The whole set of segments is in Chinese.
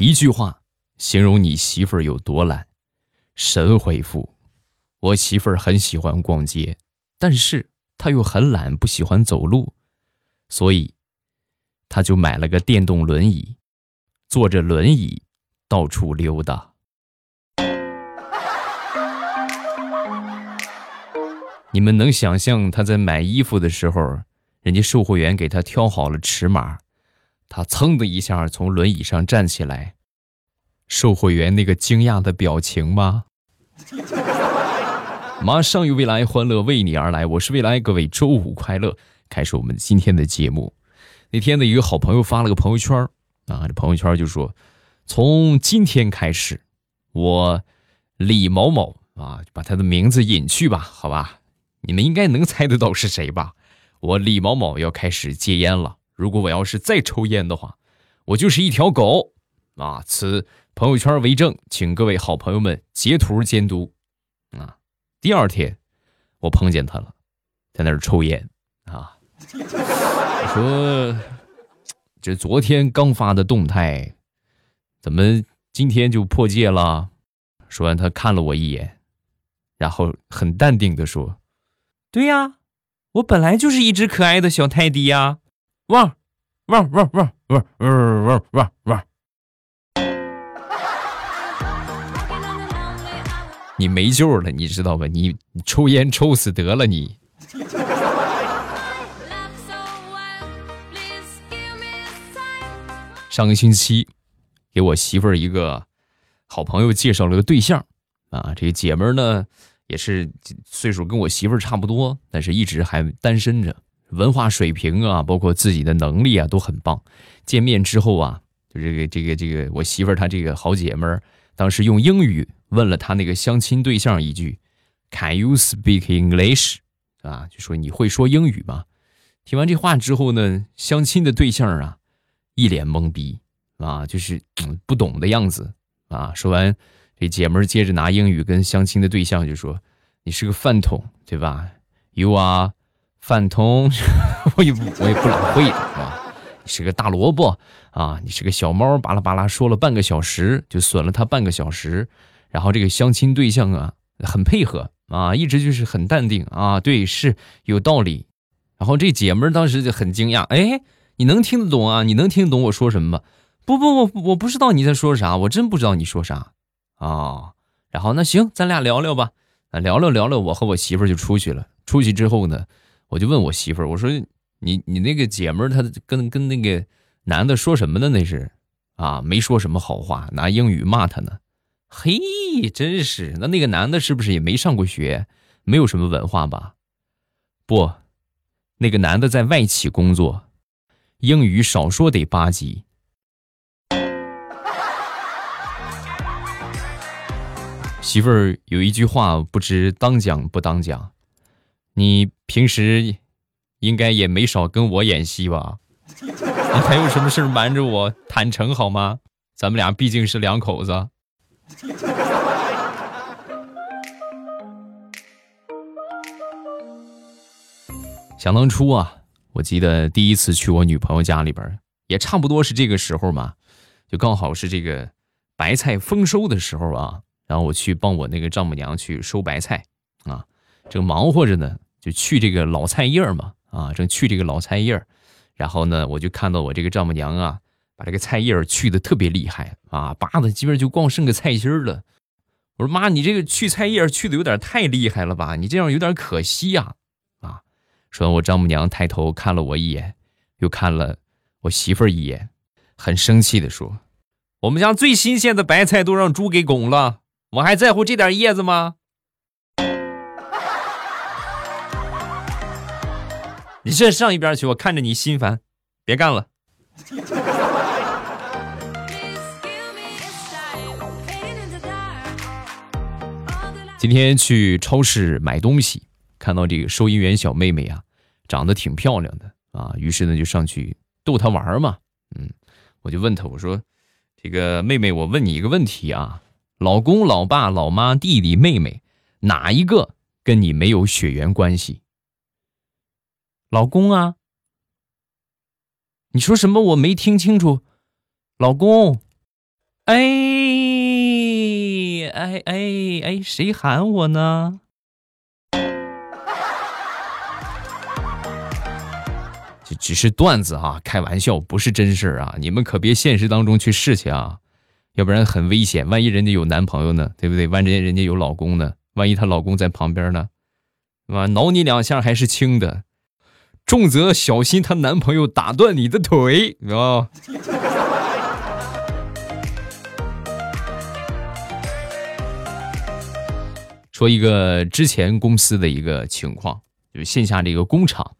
一句话形容你媳妇儿有多懒。神回复：我媳妇儿很喜欢逛街，但是她又很懒，不喜欢走路，所以她就买了个电动轮椅，坐着轮椅到处溜达。你们能想象她在买衣服的时候，人家售货员给她挑好了尺码，他噌的一下从轮椅上站起来，售货员那个惊讶的表情吗？马上有未来，欢乐为你而来。我是未来，各位周五快乐！开始我们今天的节目。那天的一个好朋友发了个朋友圈啊，这朋友圈就说：从今天开始，我李某某啊，把他的名字隐去吧，好吧？你们应该能猜得到是谁吧？我李某某要开始戒烟了。如果我要是再抽烟的话，我就是一条狗啊！此。朋友圈为证，请各位好朋友们截图监督。啊，第二天我碰见他了，在那儿抽烟啊。我说，这昨天刚发的动态，怎么今天就破戒了？说完，他看了我一眼，然后很淡定的说：“对呀，我本来就是一只可爱的小泰迪呀，汪汪汪汪汪汪汪汪汪。”你没救了，你知道吧？你抽烟抽死得了你。上个星期，给我媳妇儿一个好朋友介绍了个对象啊，这个姐们儿呢也是岁数跟我媳妇儿差不多，但是一直还单身着，文化水平啊，包括自己的能力啊都很棒。见面之后啊，就这个这个这个我媳妇儿她这个好姐们儿当时用英语。问了她那个相亲对象一句：“Can you speak English？” 啊，就说你会说英语吗？听完这话之后呢，相亲的对象啊，一脸懵逼啊，就是不懂的样子啊。说完，这姐们儿接着拿英语跟相亲的对象就说：“你是个饭桶，对吧？You are 饭桶，我也不我也不老会啊。你是个大萝卜啊，你是个小猫，巴拉巴拉说了半个小时，就损了他半个小时。”然后这个相亲对象啊，很配合啊，一直就是很淡定啊，对，是有道理。然后这姐们当时就很惊讶，哎，你能听得懂啊？你能听懂我说什么吗？不不不，我不知道你在说啥，我真不知道你说啥啊。然后那行，咱俩聊聊吧，啊，聊聊聊聊，我和我媳妇就出去了。出去之后呢，我就问我媳妇儿，我说你你那个姐们儿她跟跟那个男的说什么呢？那是啊，没说什么好话，拿英语骂他呢。嘿，真是那那个男的是不是也没上过学，没有什么文化吧？不，那个男的在外企工作，英语少说得八级。媳妇儿有一句话不知当讲不当讲，你平时应该也没少跟我演戏吧？你 还有什么事瞒着我？坦诚好吗？咱们俩毕竟是两口子。想当初啊，我记得第一次去我女朋友家里边，也差不多是这个时候嘛，就刚好是这个白菜丰收的时候啊。然后我去帮我那个丈母娘去收白菜啊，正忙活着呢，就去这个老菜叶嘛啊，正去这个老菜叶然后呢，我就看到我这个丈母娘啊。把这个菜叶去的特别厉害啊，扒的基本就光剩个菜心了。我说妈，你这个去菜叶去的有点太厉害了吧？你这样有点可惜呀！啊，说完我丈母娘抬头看了我一眼，又看了我媳妇儿一眼，很生气的说：“我们家最新鲜的白菜都让猪给拱了，我还在乎这点叶子吗？”你先上一边去，我看着你心烦，别干了。今天去超市买东西，看到这个收银员小妹妹啊，长得挺漂亮的啊，于是呢就上去逗她玩嘛。嗯，我就问她，我说：“这个妹妹，我问你一个问题啊，老公、老爸、老妈、弟弟、妹妹，哪一个跟你没有血缘关系？”老公啊，你说什么？我没听清楚。老公，哎哎哎哎，谁喊我呢？这只是段子啊，开玩笑，不是真事儿啊！你们可别现实当中去试去啊，要不然很危险。万一人家有男朋友呢，对不对？万一人家有老公呢？万一她老公在旁边呢？吧？挠你两下还是轻的，重则小心她男朋友打断你的腿啊！说一个之前公司的一个情况，就是线下这个工厂，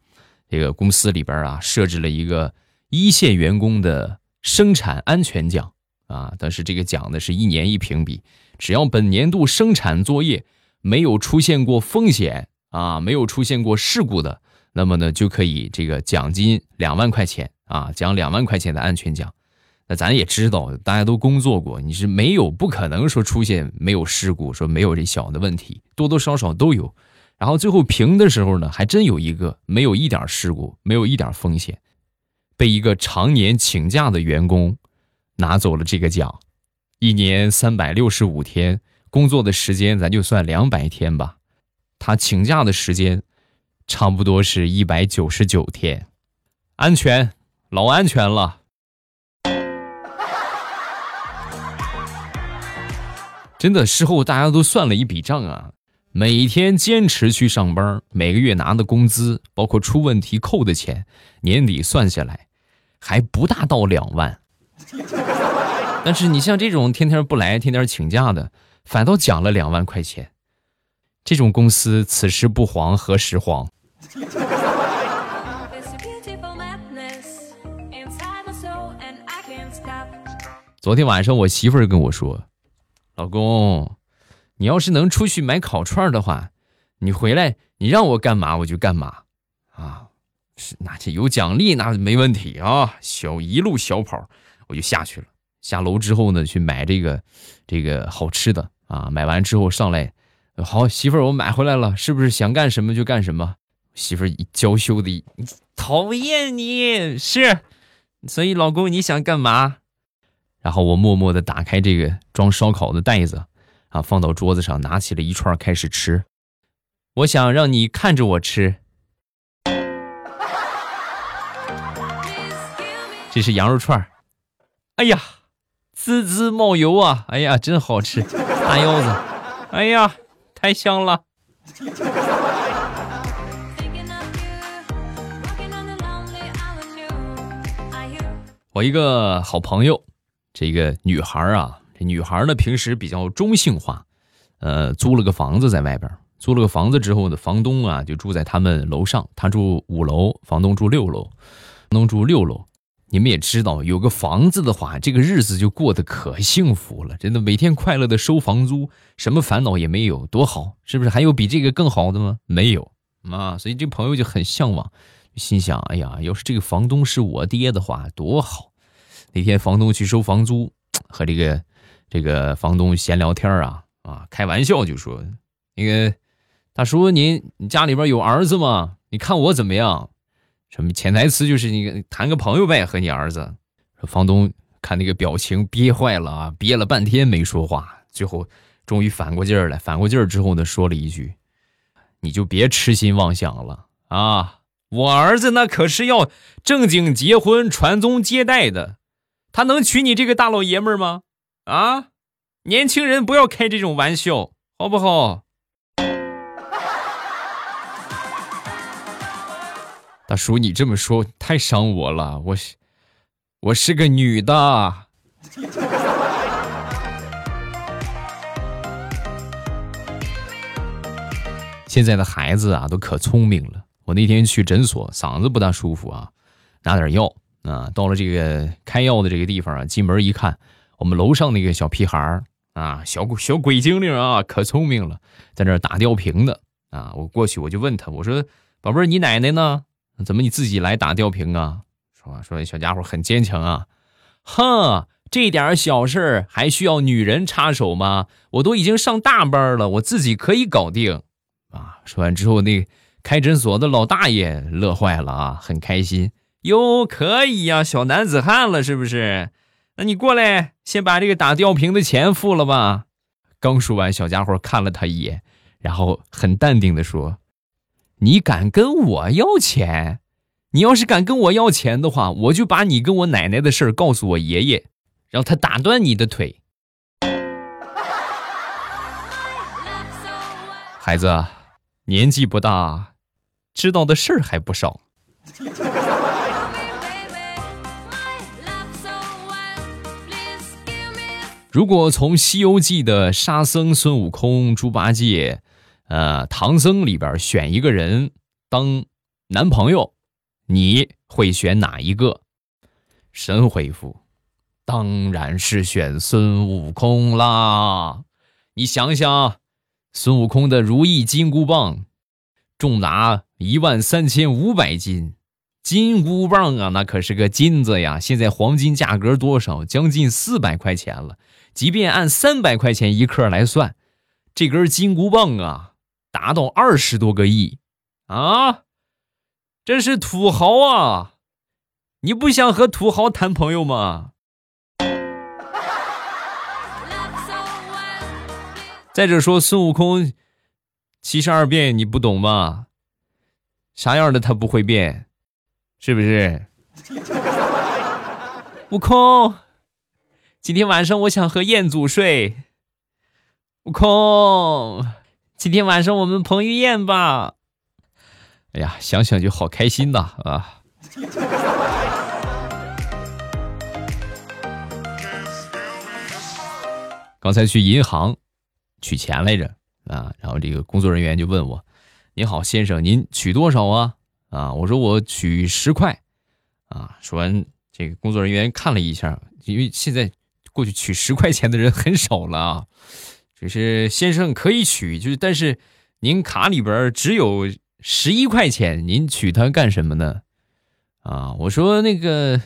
这个公司里边啊设置了一个一线员工的生产安全奖啊，但是这个奖呢是一年一评比，只要本年度生产作业没有出现过风险啊，没有出现过事故的，那么呢就可以这个奖金两万块钱啊，奖两万块钱的安全奖。那咱也知道，大家都工作过，你是没有不可能说出现没有事故，说没有这小的问题，多多少少都有。然后最后评的时候呢，还真有一个没有一点事故，没有一点风险，被一个常年请假的员工拿走了这个奖。一年三百六十五天工作的时间，咱就算两百天吧，他请假的时间差不多是一百九十九天，安全，老安全了。真的，事后大家都算了一笔账啊，每天坚持去上班，每个月拿的工资，包括出问题扣的钱，年底算下来，还不大到两万。但是你像这种天天不来、天天请假的，反倒奖了两万块钱。这种公司此时不黄何时黄？昨天晚上我媳妇儿跟我说。老公，你要是能出去买烤串的话，你回来你让我干嘛我就干嘛，啊，是那这有奖励那没问题啊。小一路小跑我就下去了，下楼之后呢去买这个这个好吃的啊。买完之后上来，好媳妇儿我买回来了，是不是想干什么就干什么？媳妇儿娇羞的，讨厌你是，所以老公你想干嘛？然后我默默的打开这个装烧烤的袋子，啊，放到桌子上，拿起了一串开始吃。我想让你看着我吃。这是羊肉串哎呀，滋滋冒油啊！哎呀，真好吃，大腰子，哎呀，太香了。我一个好朋友。这个女孩啊，这女孩呢平时比较中性化，呃，租了个房子在外边，租了个房子之后呢，房东啊就住在他们楼上，他住五楼，房东住六楼，房东住六楼。你们也知道，有个房子的话，这个日子就过得可幸福了，真的每天快乐的收房租，什么烦恼也没有，多好，是不是？还有比这个更好的吗？没有啊，所以这朋友就很向往，心想：哎呀，要是这个房东是我爹的话，多好。那天房东去收房租，和这个这个房东闲聊天啊啊，开玩笑就说：“那个大叔，您你家里边有儿子吗？你看我怎么样？什么潜台词就是你谈个朋友呗，和你儿子。”房东看那个表情憋坏了啊，憋了半天没说话，最后终于反过劲儿来，反过劲儿之后呢，说了一句：“你就别痴心妄想了啊，我儿子那可是要正经结婚、传宗接代的。”他能娶你这个大老爷们儿吗？啊，年轻人不要开这种玩笑，好不好？大叔，你这么说太伤我了，我是我是个女的。现在的孩子啊，都可聪明了。我那天去诊所，嗓子不大舒服啊，拿点药。啊，到了这个开药的这个地方啊，进门一看，我们楼上那个小屁孩儿啊，小小鬼精灵啊，可聪明了，在那打吊瓶的啊。我过去我就问他，我说：“宝贝儿，你奶奶呢？怎么你自己来打吊瓶啊？”说说小家伙很坚强啊，哼，这点小事儿还需要女人插手吗？我都已经上大班了，我自己可以搞定啊。说完之后，那开诊所的老大爷乐坏了啊，很开心。哟，可以呀，小男子汉了是不是？那你过来，先把这个打吊瓶的钱付了吧。刚说完，小家伙看了他一眼，然后很淡定的说：“你敢跟我要钱？你要是敢跟我要钱的话，我就把你跟我奶奶的事儿告诉我爷爷，让他打断你的腿。”孩子，年纪不大，知道的事儿还不少。如果从《西游记》的沙僧、孙悟空、猪八戒、呃唐僧里边选一个人当男朋友，你会选哪一个？神回复：当然是选孙悟空啦！你想想，孙悟空的如意金箍棒重达一万三千五百斤。金箍棒啊，那可是个金子呀！现在黄金价格多少？将近四百块钱了。即便按三百块钱一克来算，这根金箍棒啊，达到二十多个亿啊！真是土豪啊！你不想和土豪谈朋友吗？再者说，孙悟空七十二变你不懂吗？啥样的他不会变？是不是？悟空，今天晚上我想和彦祖睡。悟空，今天晚上我们彭于晏吧。哎呀，想想就好开心呐啊！刚才去银行取钱来着啊，然后这个工作人员就问我：“您好，先生，您取多少啊？”啊，我说我取十块，啊，说完，这个工作人员看了一下，因为现在过去取十块钱的人很少了啊，就是先生可以取，就是但是您卡里边只有十一块钱，您取它干什么呢？啊，我说那个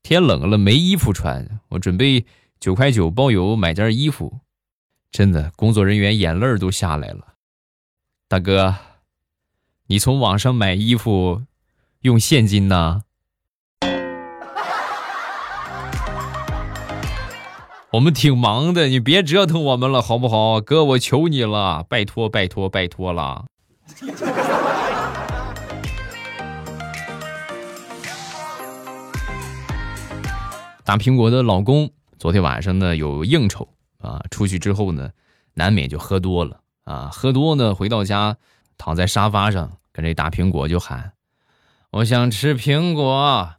天冷了没衣服穿，我准备九块九包邮买件衣服，真的，工作人员眼泪都下来了，大哥。你从网上买衣服用现金呢？我们挺忙的，你别折腾我们了，好不好？哥，我求你了，拜托拜托拜托了。大苹果的老公昨天晚上呢有应酬啊，出去之后呢难免就喝多了啊，喝多呢回到家躺在沙发上。跟这大苹果就喊：“我想吃苹果啊！”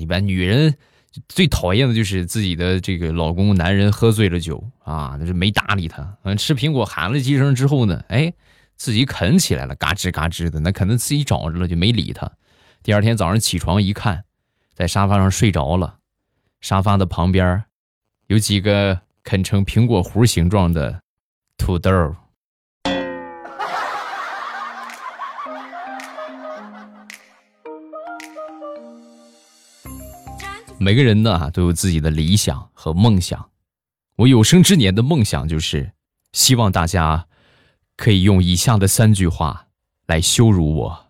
一般女人最讨厌的就是自己的这个老公男人喝醉了酒啊，那是没搭理他。嗯，吃苹果喊了几声之后呢，哎，自己啃起来了，嘎吱嘎吱的，那可能自己找着了，就没理他。第二天早上起床一看，在沙发上睡着了，沙发的旁边有几个啃成苹果核形状的土豆。每个人呢都有自己的理想和梦想，我有生之年的梦想就是希望大家可以用以下的三句话来羞辱我：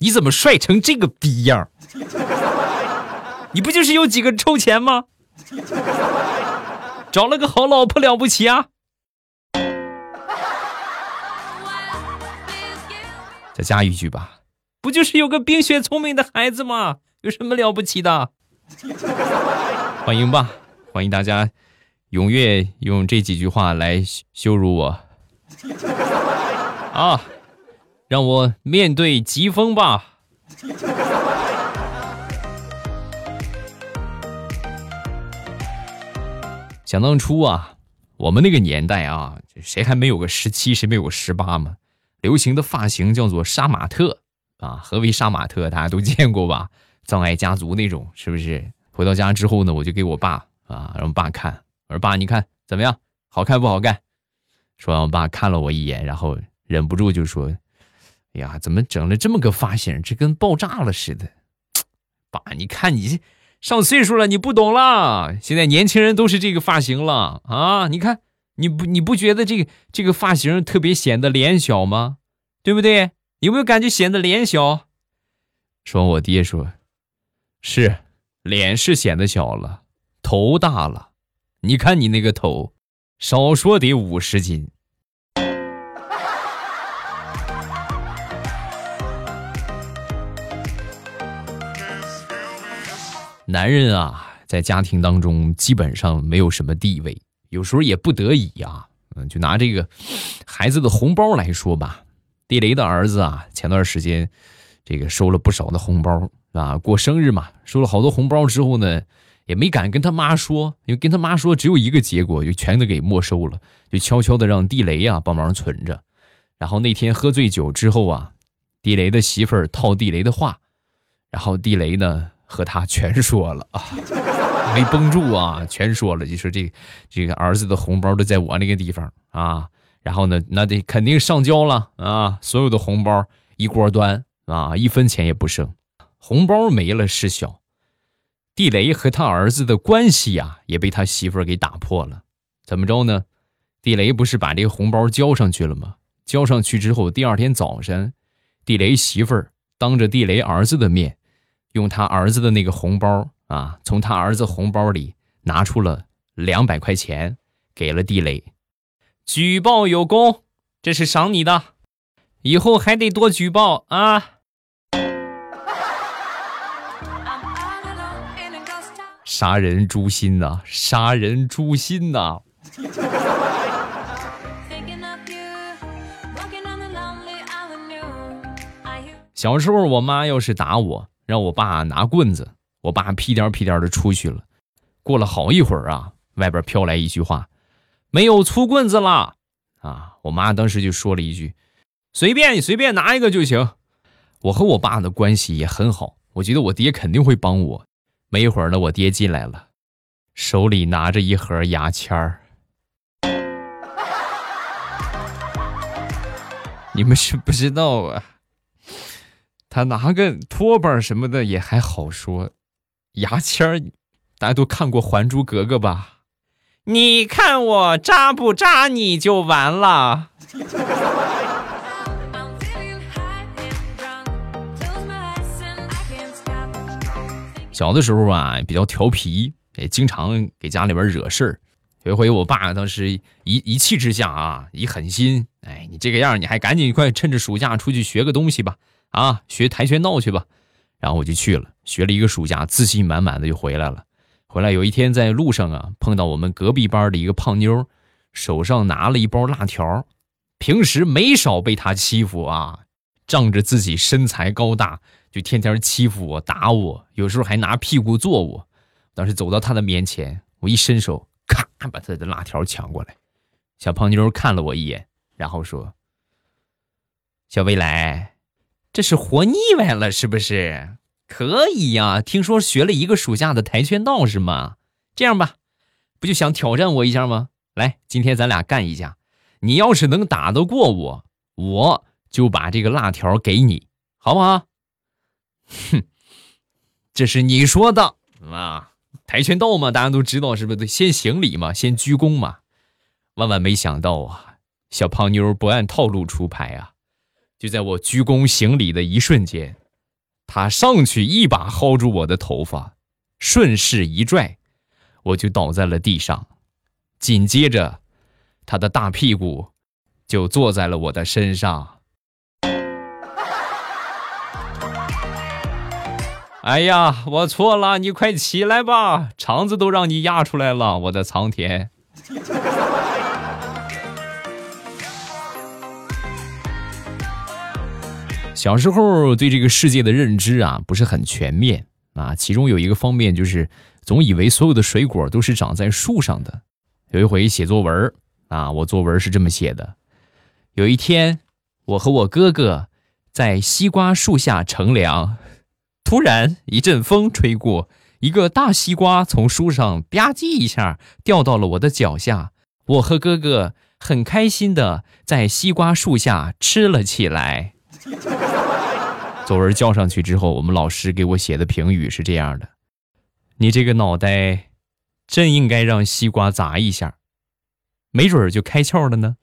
你怎么帅成这个逼样？你不就是有几个臭钱吗？找了个好老婆了不起啊？再加一句吧，不就是有个冰雪聪明的孩子吗？有什么了不起的？欢迎吧，欢迎大家踊跃用这几句话来羞辱我 啊！让我面对疾风吧。想当初啊，我们那个年代啊，谁还没有个十七，谁没有个十八嘛？流行的发型叫做杀马特啊。何为杀马特？大家都见过吧？葬爱家族那种是不是？回到家之后呢，我就给我爸啊，让我爸看。我说：“爸，你看怎么样？好看不好看？”说完，我爸看了我一眼，然后忍不住就说：“哎呀，怎么整了这么个发型？这跟爆炸了似的！”爸，你看你上岁数了，你不懂了。现在年轻人都是这个发型了啊！你看你不你不觉得这个这个发型特别显得脸小吗？对不对？有没有感觉显得脸小？说完，我爹说。是，脸是显得小了，头大了，你看你那个头，少说得五十斤。男人啊，在家庭当中基本上没有什么地位，有时候也不得已啊。嗯，就拿这个孩子的红包来说吧，地雷的儿子啊，前段时间这个收了不少的红包啊，过生日嘛，收了好多红包之后呢，也没敢跟他妈说，因为跟他妈说只有一个结果，就全都给没收了，就悄悄的让地雷啊帮忙存着。然后那天喝醉酒之后啊，地雷的媳妇儿套地雷的话，然后地雷呢。和他全说了啊，没绷住啊，全说了，就说这这个儿子的红包都在我那个地方啊，然后呢，那得肯定上交了啊，所有的红包一锅端啊，一分钱也不剩，红包没了事小，地雷和他儿子的关系呀，也被他媳妇儿给打破了，怎么着呢？地雷不是把这个红包交上去了吗？交上去之后，第二天早晨，地雷媳妇儿当着地雷儿子的面。用他儿子的那个红包啊，从他儿子红包里拿出了两百块钱，给了地雷。举报有功，这是赏你的，以后还得多举报啊！杀人诛心呐，杀人诛心呐！小时候，我妈要是打我。让我爸拿棍子，我爸屁颠屁颠的出去了。过了好一会儿啊，外边飘来一句话：“没有粗棍子了。”啊，我妈当时就说了一句：“随便你随便拿一个就行。”我和我爸的关系也很好，我觉得我爹肯定会帮我。没一会儿呢，我爹进来了，手里拿着一盒牙签儿。你们是不知道啊。他拿个拖把什么的也还好说，牙签儿，大家都看过《还珠格格》吧？你看我扎不扎你就完了。小的时候啊，比较调皮，也经常给家里边惹事儿。有一回，我爸当时一一气之下啊，一狠心，哎，你这个样，你还赶紧快趁着暑假出去学个东西吧。啊，学跆拳道去吧，然后我就去了，学了一个暑假，自信满满的就回来了。回来有一天在路上啊，碰到我们隔壁班的一个胖妞，手上拿了一包辣条。平时没少被她欺负啊，仗着自己身材高大，就天天欺负我、打我，有时候还拿屁股坐我。当时走到他的面前，我一伸手，咔，把他的辣条抢过来。小胖妞看了我一眼，然后说：“小未来。”这是活腻歪了是不是？可以呀，听说学了一个暑假的跆拳道是吗？这样吧，不就想挑战我一下吗？来，今天咱俩干一架，你要是能打得过我，我就把这个辣条给你，好不好？哼，这是你说的啊，跆拳道嘛，大家都知道是不是？得先行礼嘛，先鞠躬嘛。万万没想到啊，小胖妞不按套路出牌啊。就在我鞠躬行礼的一瞬间，她上去一把薅住我的头发，顺势一拽，我就倒在了地上。紧接着，他的大屁股就坐在了我的身上。哎呀，我错了，你快起来吧，肠子都让你压出来了，我的苍天！小时候对这个世界的认知啊不是很全面啊，其中有一个方面就是总以为所有的水果都是长在树上的。有一回写作文啊，我作文是这么写的：有一天，我和我哥哥在西瓜树下乘凉，突然一阵风吹过，一个大西瓜从树上吧唧一下掉到了我的脚下，我和哥哥很开心的在西瓜树下吃了起来。作文交上去之后，我们老师给我写的评语是这样的：“你这个脑袋，真应该让西瓜砸一下，没准儿就开窍了呢。”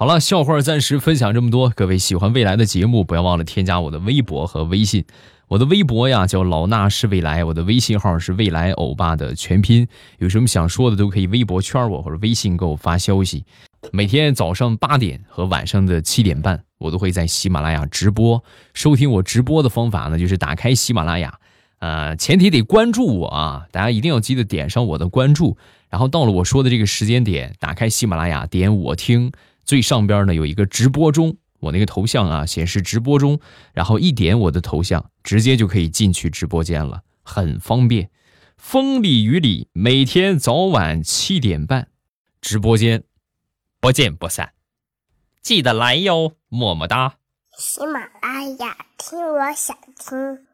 好了，笑话暂时分享这么多。各位喜欢未来的节目，不要忘了添加我的微博和微信。我的微博呀叫老衲是未来，我的微信号是未来欧巴的全拼。有什么想说的都可以微博圈我或者微信给我发消息。每天早上八点和晚上的七点半，我都会在喜马拉雅直播。收听我直播的方法呢，就是打开喜马拉雅，呃，前提得关注我啊，大家一定要记得点上我的关注。然后到了我说的这个时间点，打开喜马拉雅，点我听。最上边呢有一个直播中，我那个头像啊显示直播中，然后一点我的头像，直接就可以进去直播间了，很方便。风里雨里，每天早晚七点半，直播间不见不散，记得来哟，么么哒。喜马拉雅听，我想听。